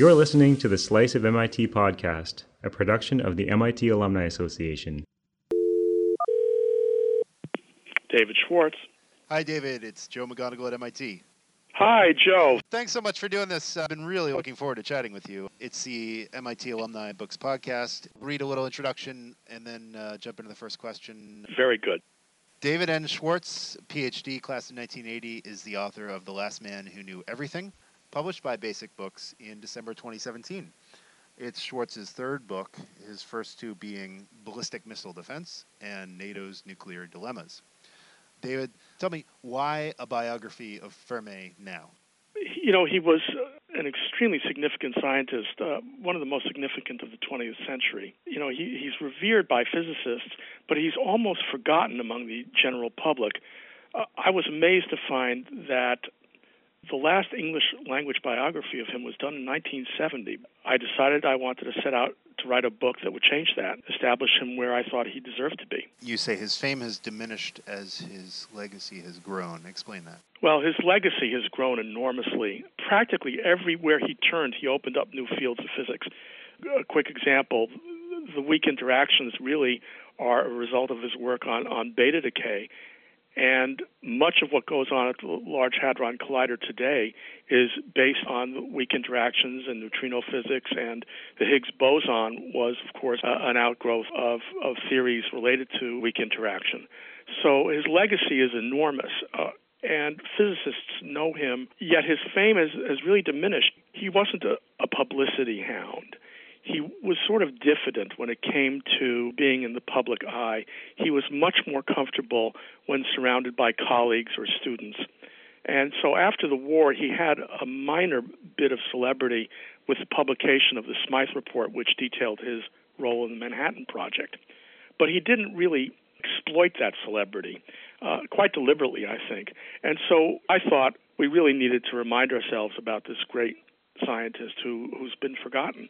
You're listening to the Slice of MIT podcast, a production of the MIT Alumni Association. David Schwartz. Hi, David. It's Joe McGonigal at MIT. Hi, Joe. Thanks so much for doing this. I've been really looking forward to chatting with you. It's the MIT Alumni Books Podcast. Read a little introduction and then uh, jump into the first question. Very good. David N. Schwartz, PhD, class of 1980, is the author of The Last Man Who Knew Everything published by Basic Books in December 2017. It's Schwartz's third book, his first two being Ballistic Missile Defense and NATO's Nuclear Dilemmas. David, tell me why a biography of Fermi now? You know, he was an extremely significant scientist, uh, one of the most significant of the 20th century. You know, he, he's revered by physicists, but he's almost forgotten among the general public. Uh, I was amazed to find that the last English language biography of him was done in 1970. I decided I wanted to set out to write a book that would change that, establish him where I thought he deserved to be. You say his fame has diminished as his legacy has grown. Explain that. Well, his legacy has grown enormously. Practically everywhere he turned, he opened up new fields of physics. A quick example the weak interactions really are a result of his work on, on beta decay and much of what goes on at the Large Hadron Collider today is based on weak interactions and neutrino physics. And the Higgs boson was, of course, uh, an outgrowth of, of theories related to weak interaction. So his legacy is enormous. Uh, and physicists know him, yet his fame has, has really diminished. He wasn't a, a publicity hound he was sort of diffident when it came to being in the public eye. He was much more comfortable when surrounded by colleagues or students. And so after the war, he had a minor bit of celebrity with the publication of the Smythe Report, which detailed his role in the Manhattan Project. But he didn't really exploit that celebrity, uh, quite deliberately, I think. And so I thought we really needed to remind ourselves about this great scientist who, who's been forgotten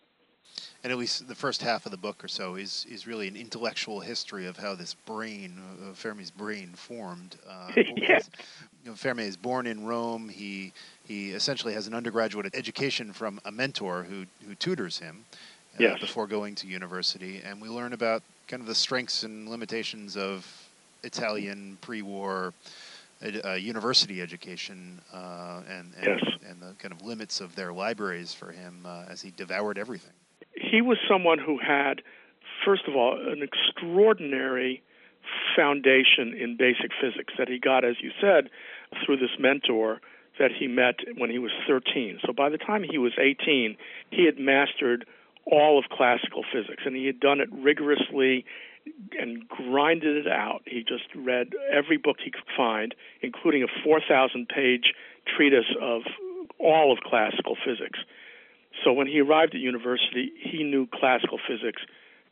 and at least the first half of the book or so is is really an intellectual history of how this brain, uh, Fermi's brain, formed. Uh, yes. You know, Fermi is born in Rome. He he essentially has an undergraduate education from a mentor who who tutors him uh, yes. before going to university, and we learn about kind of the strengths and limitations of Italian pre-war. Uh, university education uh, and and, yes. and the kind of limits of their libraries for him uh, as he devoured everything he was someone who had, first of all, an extraordinary foundation in basic physics that he got, as you said, through this mentor that he met when he was 13. So by the time he was 18, he had mastered all of classical physics, and he had done it rigorously and grinded it out. He just read every book he could find, including a 4,000 page treatise of all of classical physics. So when he arrived at university, he knew classical physics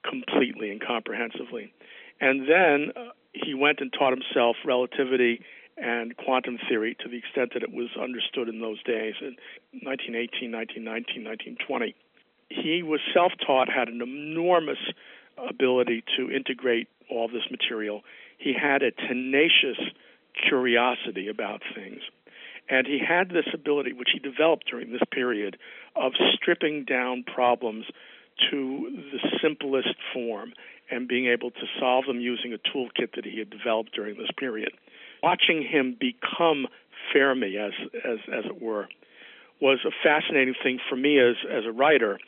completely and comprehensively. And then uh, he went and taught himself relativity and quantum theory to the extent that it was understood in those days in 1918, 1919, 1920. He was self taught, had an enormous ability to integrate all this material. He had a tenacious curiosity about things. And he had this ability, which he developed during this period, of stripping down problems to the simplest form and being able to solve them using a toolkit that he had developed during this period. Watching him become Fermi, as, as, as it were, was a fascinating thing for me as, as a writer.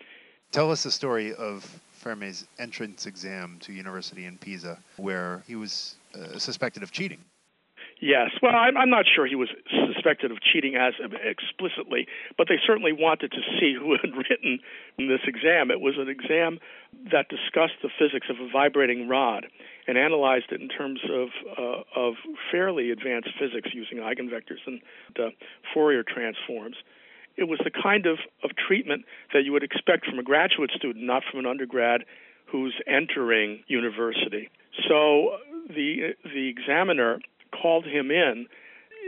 Tell us the story of Fermi's entrance exam to university in Pisa, where he was uh, suspected of cheating. Yes. Well, I'm, I'm not sure he was suspected of cheating as explicitly, but they certainly wanted to see who had written this exam. It was an exam that discussed the physics of a vibrating rod and analyzed it in terms of uh, of fairly advanced physics using eigenvectors and uh, Fourier transforms. It was the kind of, of treatment that you would expect from a graduate student, not from an undergrad who's entering university. So the the examiner called him in.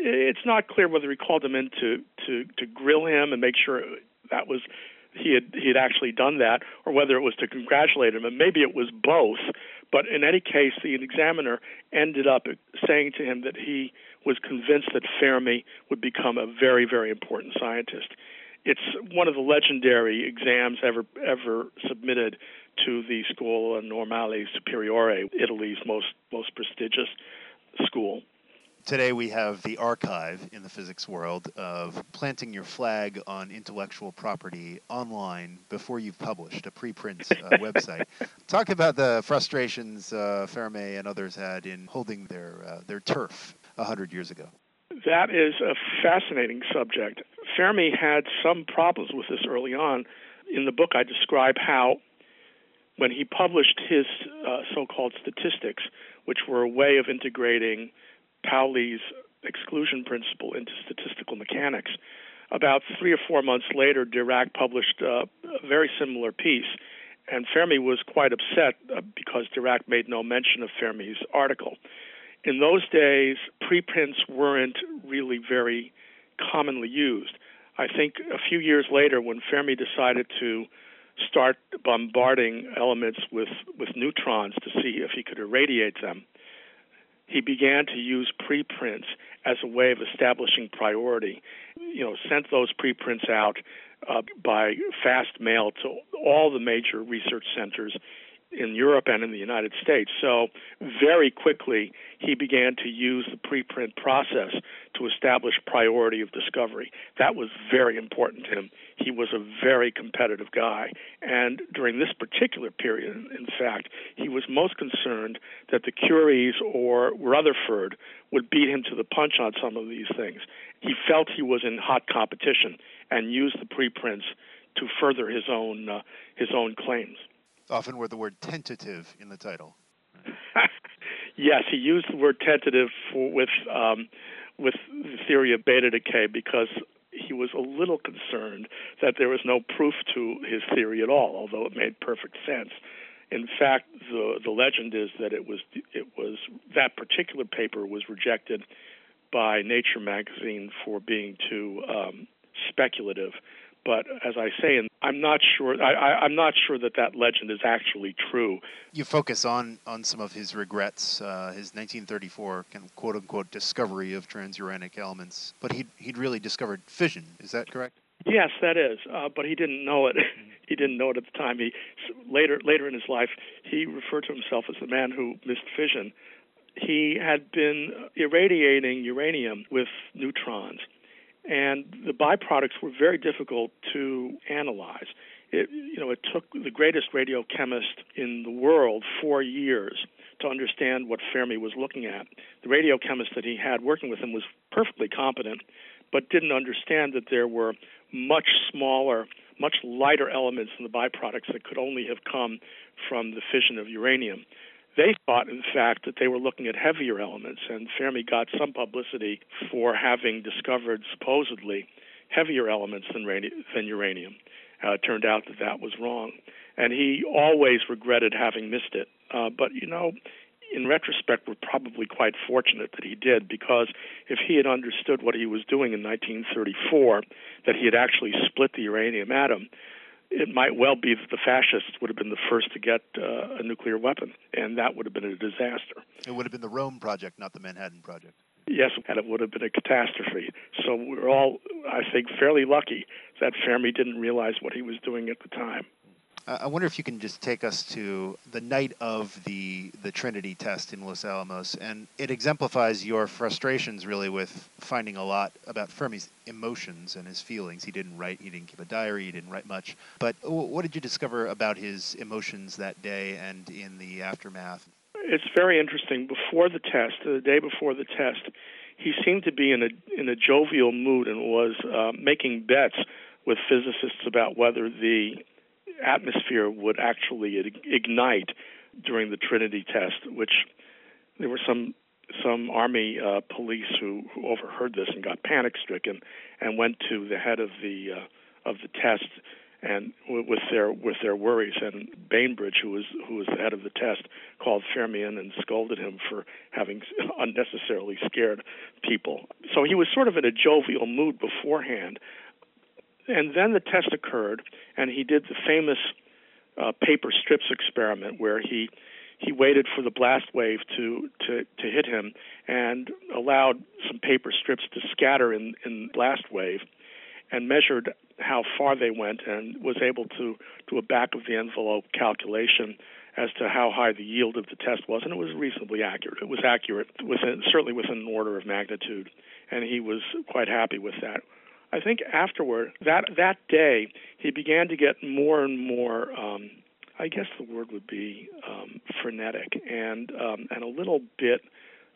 It's not clear whether he called him in to to to grill him and make sure that was he had he had actually done that, or whether it was to congratulate him, and maybe it was both. But in any case, the examiner ended up saying to him that he was convinced that Fermi would become a very very important scientist. it's one of the legendary exams ever ever submitted to the Scuola Normale Superiore, Italy's most most prestigious school. Today we have the arXiv in the physics world of planting your flag on intellectual property online before you've published a preprint uh, website. Talk about the frustrations uh, Fermi and others had in holding their uh, their turf a hundred years ago. That is a fascinating subject. Fermi had some problems with this early on. In the book, I describe how when he published his uh, so-called statistics, which were a way of integrating Pauli's exclusion principle into statistical mechanics, about three or four months later, Dirac published uh, a very similar piece, and Fermi was quite upset uh, because Dirac made no mention of Fermi's article. In those days, preprints weren't really very commonly used. I think a few years later, when Fermi decided to start bombarding elements with, with neutrons to see if he could irradiate them, he began to use preprints as a way of establishing priority. You know, sent those preprints out uh, by fast mail to all the major research centers in Europe and in the United States. So, very quickly, he began to use the preprint process to establish priority of discovery. That was very important to him. He was a very competitive guy. And during this particular period, in fact, he was most concerned that the Curies or Rutherford would beat him to the punch on some of these things. He felt he was in hot competition and used the preprints to further his own uh, his own claims often with the word tentative in the title. yes, he used the word tentative for, with um, with the theory of beta decay because he was a little concerned that there was no proof to his theory at all, although it made perfect sense. In fact, the the legend is that it was it was that particular paper was rejected by Nature magazine for being too um, speculative. But as I say, and I'm not sure. I, am not sure that that legend is actually true. You focus on on some of his regrets, uh, his 1934 kind of quote unquote discovery of transuranic elements, but he'd he'd really discovered fission. Is that correct? Yes, that is. Uh, but he didn't know it. he didn't know it at the time. He later later in his life he referred to himself as the man who missed fission. He had been irradiating uranium with neutrons and the byproducts were very difficult to analyze. It, you know, it took the greatest radiochemist in the world four years to understand what Fermi was looking at. The radiochemist that he had working with him was perfectly competent, but didn't understand that there were much smaller, much lighter elements in the byproducts that could only have come from the fission of uranium. They thought, in fact, that they were looking at heavier elements, and Fermi got some publicity for having discovered supposedly heavier elements than, radi- than uranium. Uh, it turned out that that was wrong, and he always regretted having missed it. Uh, but you know, in retrospect, we're probably quite fortunate that he did because if he had understood what he was doing in 1934, that he had actually split the uranium atom, it might well be that the fascists would have been the first to get uh, a nuclear weapon, and that would have been a disaster. It would have been the Rome Project, not the Manhattan Project. Yes, and it would have been a catastrophe. So we're all, I think, fairly lucky that Fermi didn't realize what he was doing at the time. I wonder if you can just take us to the night of the the Trinity test in Los Alamos, and it exemplifies your frustrations really with finding a lot about Fermi's emotions and his feelings. He didn't write, he didn't keep a diary, he didn't write much. But what did you discover about his emotions that day and in the aftermath? It's very interesting. Before the test, the day before the test, he seemed to be in a in a jovial mood and was uh, making bets with physicists about whether the atmosphere would actually ignite during the Trinity test, which there were some some army uh, police who, who overheard this and got panic stricken and went to the head of the uh, of the test and w- with their with their worries and Bainbridge who was who was the head of the test called Fermi in and scolded him for having unnecessarily scared people. So he was sort of in a jovial mood beforehand, and then the test occurred, and he did the famous uh, paper strips experiment where he he waited for the blast wave to, to, to hit him and allowed some paper strips to scatter in, in blast wave. and measured how far they went and was able to do a back of the envelope calculation as to how high the yield of the test was, and it was reasonably accurate. It was accurate within certainly within an order of magnitude, and he was quite happy with that. I think afterward that that day he began to get more and more. Um, I guess the word would be um, frenetic and um, and a little bit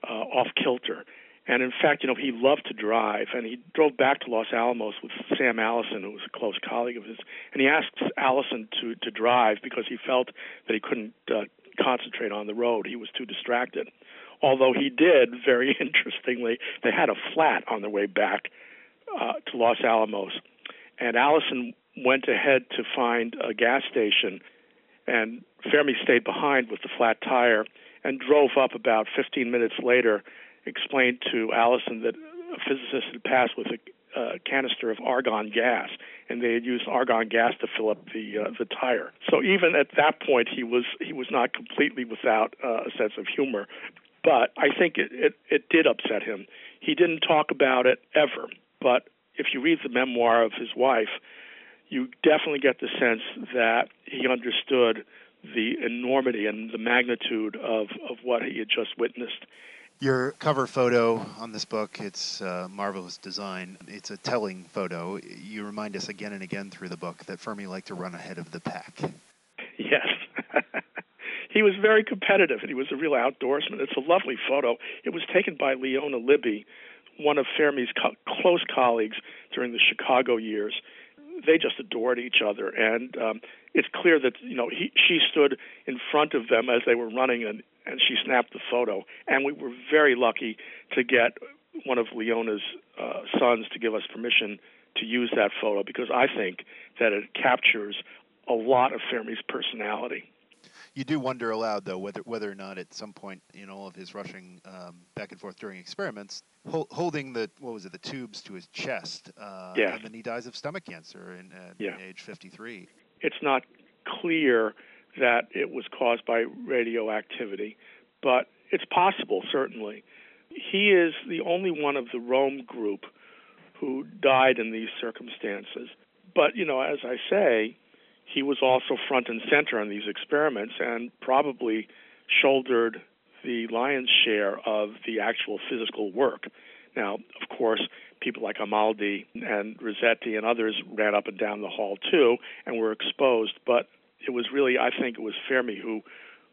uh, off kilter. And in fact, you know, he loved to drive, and he drove back to Los Alamos with Sam Allison, who was a close colleague of his, and he asked Allison to to drive because he felt that he couldn't uh, concentrate on the road; he was too distracted. Although he did, very interestingly, they had a flat on their way back uh, to Los Alamos, and Allison went ahead to find a gas station, and Fermi stayed behind with the flat tire and drove up about 15 minutes later explained to Allison that a physicist had passed with a canister of argon gas, and they had used argon gas to fill up the uh, the tire. So even at that point, he was he was not completely without uh, a sense of humor, but I think it, it it did upset him. He didn't talk about it ever, but if you read the memoir of his wife, you definitely get the sense that he understood the enormity and the magnitude of, of what he had just witnessed your cover photo on this book, it's uh, marvelous design. It's a telling photo. You remind us again and again through the book that Fermi liked to run ahead of the pack. Yes. he was very competitive and he was a real outdoorsman. It's a lovely photo. It was taken by Leona Libby, one of Fermi's co- close colleagues during the Chicago years. They just adored each other, and um, it's clear that you know he, she stood in front of them as they were running, and and she snapped the photo. And we were very lucky to get one of Leona's uh, sons to give us permission to use that photo because I think that it captures a lot of Fermi's personality. You do wonder aloud, though, whether whether or not at some point in all of his rushing um, back and forth during experiments, hol- holding the what was it, the tubes to his chest, uh, yeah. and then he dies of stomach cancer in, at yeah. age 53. It's not clear that it was caused by radioactivity, but it's possible, certainly. He is the only one of the Rome group who died in these circumstances. But, you know, as I say, he was also front and center on these experiments and probably shouldered the lion's share of the actual physical work. Now, of course, people like Amaldi and Rasetti and others ran up and down the hall too and were exposed, but it was really, I think, it was Fermi who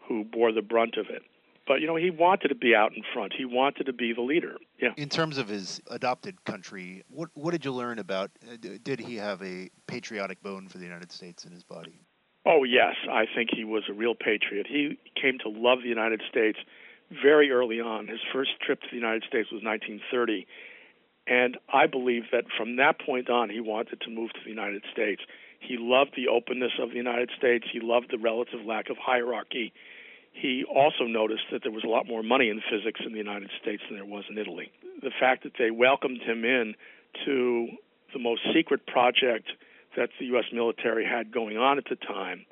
who bore the brunt of it. But you know, he wanted to be out in front. He wanted to be the leader. Yeah. In terms of his adopted country, what what did you learn about? Uh, did he have a patriotic bone for the United States in his body? Oh yes, I think he was a real patriot. He came to love the United States very early on. His first trip to the United States was 1930, and I believe that from that point on, he wanted to move to the United States. He loved the openness of the United States. He loved the relative lack of hierarchy. He also noticed that there was a lot more money in physics in the United States than there was in Italy. The fact that they welcomed him in to the most secret project that the U.S. military had going on at the time,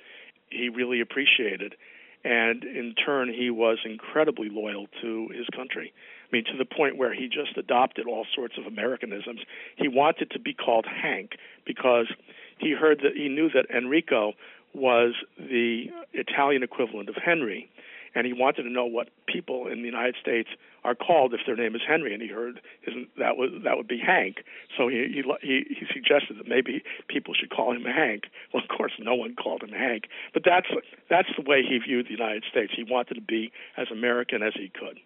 he really appreciated. And in turn, he was incredibly loyal to his country. I mean, to the point where he just adopted all sorts of Americanisms. He wanted to be called Hank because he heard that he knew that Enrico was the Italian equivalent of Henry, and he wanted to know what people in the United States are called if their name is Henry, and he heard that would that would be Hank. So he he he suggested that maybe people should call him Hank. Well, of course, no one called him Hank, but that's that's the way he viewed the United States. He wanted to be as American as he could.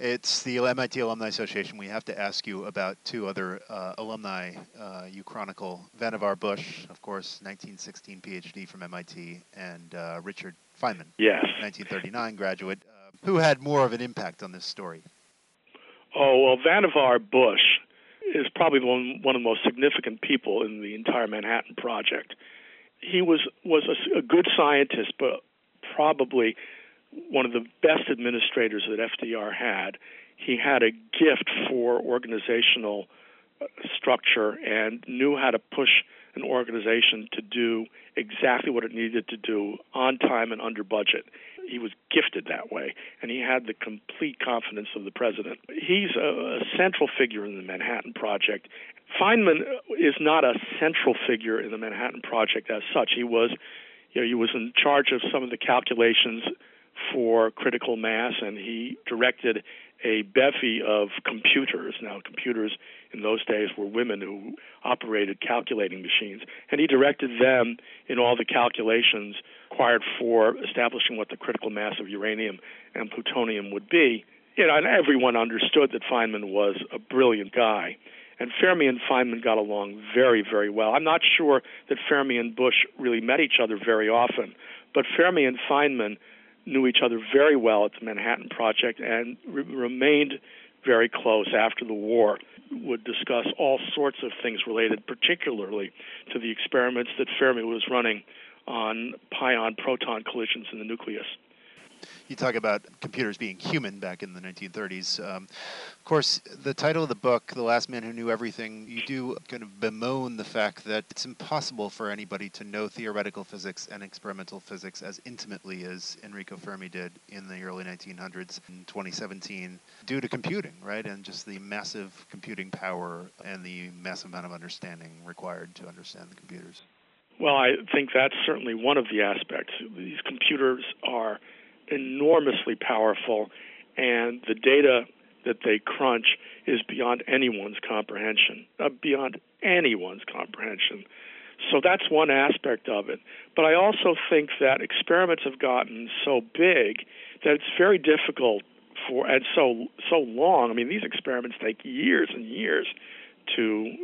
It's the MIT Alumni Association. We have to ask you about two other uh, alumni uh, you chronicle. Vannevar Bush, of course, 1916 PhD from MIT, and uh, Richard Feynman, yes. 1939 graduate. Uh, who had more of an impact on this story? Oh, well, Vannevar Bush is probably one, one of the most significant people in the entire Manhattan Project. He was, was a, a good scientist, but probably one of the best administrators that FDR had. He had a gift for organizational uh, structure and knew how to push an organization to do exactly what it needed to do on time and under budget. He was gifted that way, and he had the complete confidence of the president. He's a, a central figure in the Manhattan Project, Feynman is not a central figure in the Manhattan Project as such. He was, you know, he was in charge of some of the calculations for critical mass, and he directed a bevy of computers. Now, computers in those days were women who operated calculating machines, and he directed them in all the calculations required for establishing what the critical mass of uranium and plutonium would be. You know, and everyone understood that Feynman was a brilliant guy. And Fermi and Feynman got along very, very well. I'm not sure that Fermi and Bush really met each other very often, but Fermi and Feynman knew each other very well at the Manhattan Project and re- remained very close after the war. Would discuss all sorts of things related, particularly to the experiments that Fermi was running on pion proton collisions in the nucleus you talk about computers being human back in the 1930s. Um, of course, the title of the book, The Last Man Who Knew Everything, you do kind of bemoan the fact that it's impossible for anybody to know theoretical physics and experimental physics as intimately as Enrico Fermi did in the early 1900s in 2017 due to computing, right? And just the massive computing power and the massive amount of understanding required to understand the computers. Well, I think that's certainly one of the aspects. These computers are enormously powerful, and the data that they crunch is beyond anyone's comprehension, uh, beyond anyone's comprehension. So that's one aspect of it. But I also think that experiments have gotten so big that it's very difficult for and so so long. I mean, these experiments take years and years to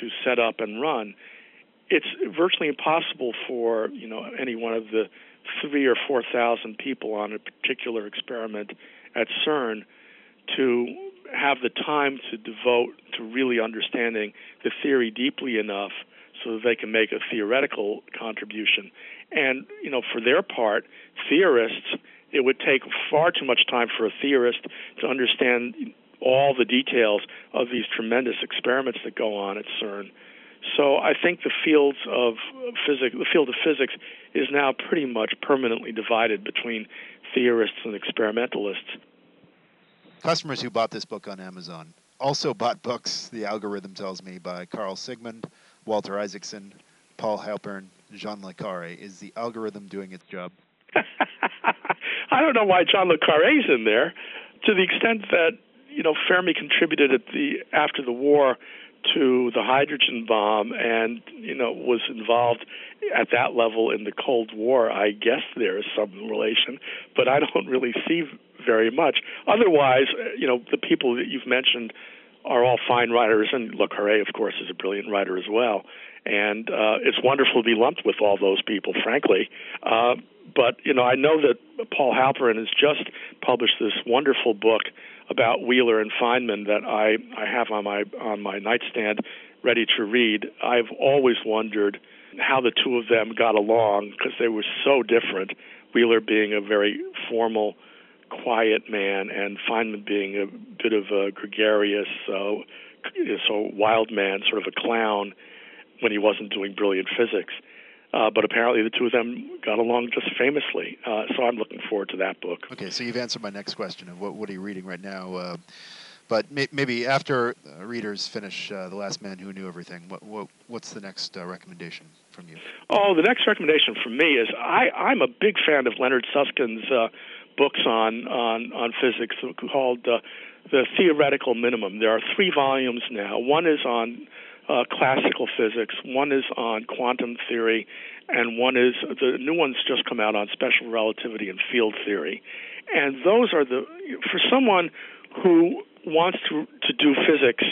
to set up and run. It's virtually impossible for you know any one of the three or four thousand people on a particular experiment at CERN to have the time to devote to really understanding the theory deeply enough so that they can make a theoretical contribution. And, you know, for their part, theorists, it would take far too much time for a theorist to understand all the details of these tremendous experiments that go on at CERN. So I think the fields of physics, the field of physics, is now pretty much permanently divided between theorists and experimentalists. Customers who bought this book on Amazon also bought books. The algorithm tells me by Karl Sigmund, Walter Isaacson, Paul Halpern, Jean Le Carre. Is the algorithm doing its job? I don't know why John Le Carre is in there. To the extent that you know Fermi contributed at the after the war to the hydrogen bomb and you know was involved at that level in the Cold War, I guess there is some relation, but I don't really see very much. Otherwise, you know, the people that you've mentioned are all fine writers, and Le Carre, of course, is a brilliant writer as well. And uh, it's wonderful to be lumped with all those people, frankly. Uh, but you know, I know that Paul Halpern has just published this wonderful book about Wheeler and Feynman that I, I have on my on my nightstand ready to read. I've always wondered how the two of them got along because they were so different. Wheeler being a very formal, quiet man, and Feynman being a bit of a gregarious, uh, so wild man, sort of a clown when he wasn't doing brilliant physics. Uh, but apparently the two of them got along just famously. Uh, so I'm looking forward to that book. Okay, so you've answered my next question of what, what are you reading right now? Uh, but may, maybe after uh, readers finish uh, The Last Man Who Knew Everything, what, what what's the next uh, recommendation from you? Oh, the next recommendation from me is I, I'm a big fan of Leonard Susskind's books on, on, on physics called The Theoretical Minimum. There are three volumes now. One is on uh, classical physics, one is on quantum theory, and one is the new one's just come out on special relativity and field theory. And those are the for someone who wants to to do physics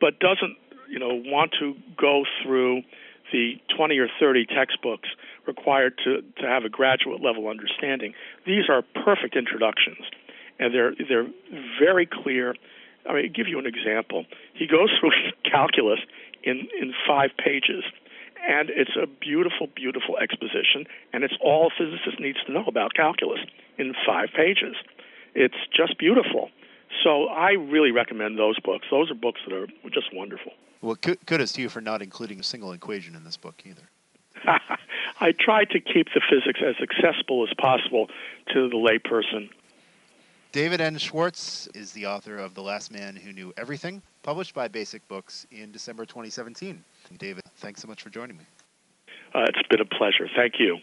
but doesn't you know want to go through the 20 or 30 textbooks required to to have a graduate level understanding. These are perfect introductions, and they're they're very clear I mean, give you an example. He goes through calculus in in five pages, and it's a beautiful, beautiful exposition, and it's all a physicist needs to know about calculus in five pages. It's just beautiful. So I really recommend those books. Those are books that are just wonderful. Well, kudos to you for not including a single equation in this book either. I try to keep the physics as accessible as possible to the layperson David N. Schwartz is the author of The Last Man Who Knew Everything, published by Basic Books in December 2017. David, thanks so much for joining me. Uh, it's been a pleasure. Thank you.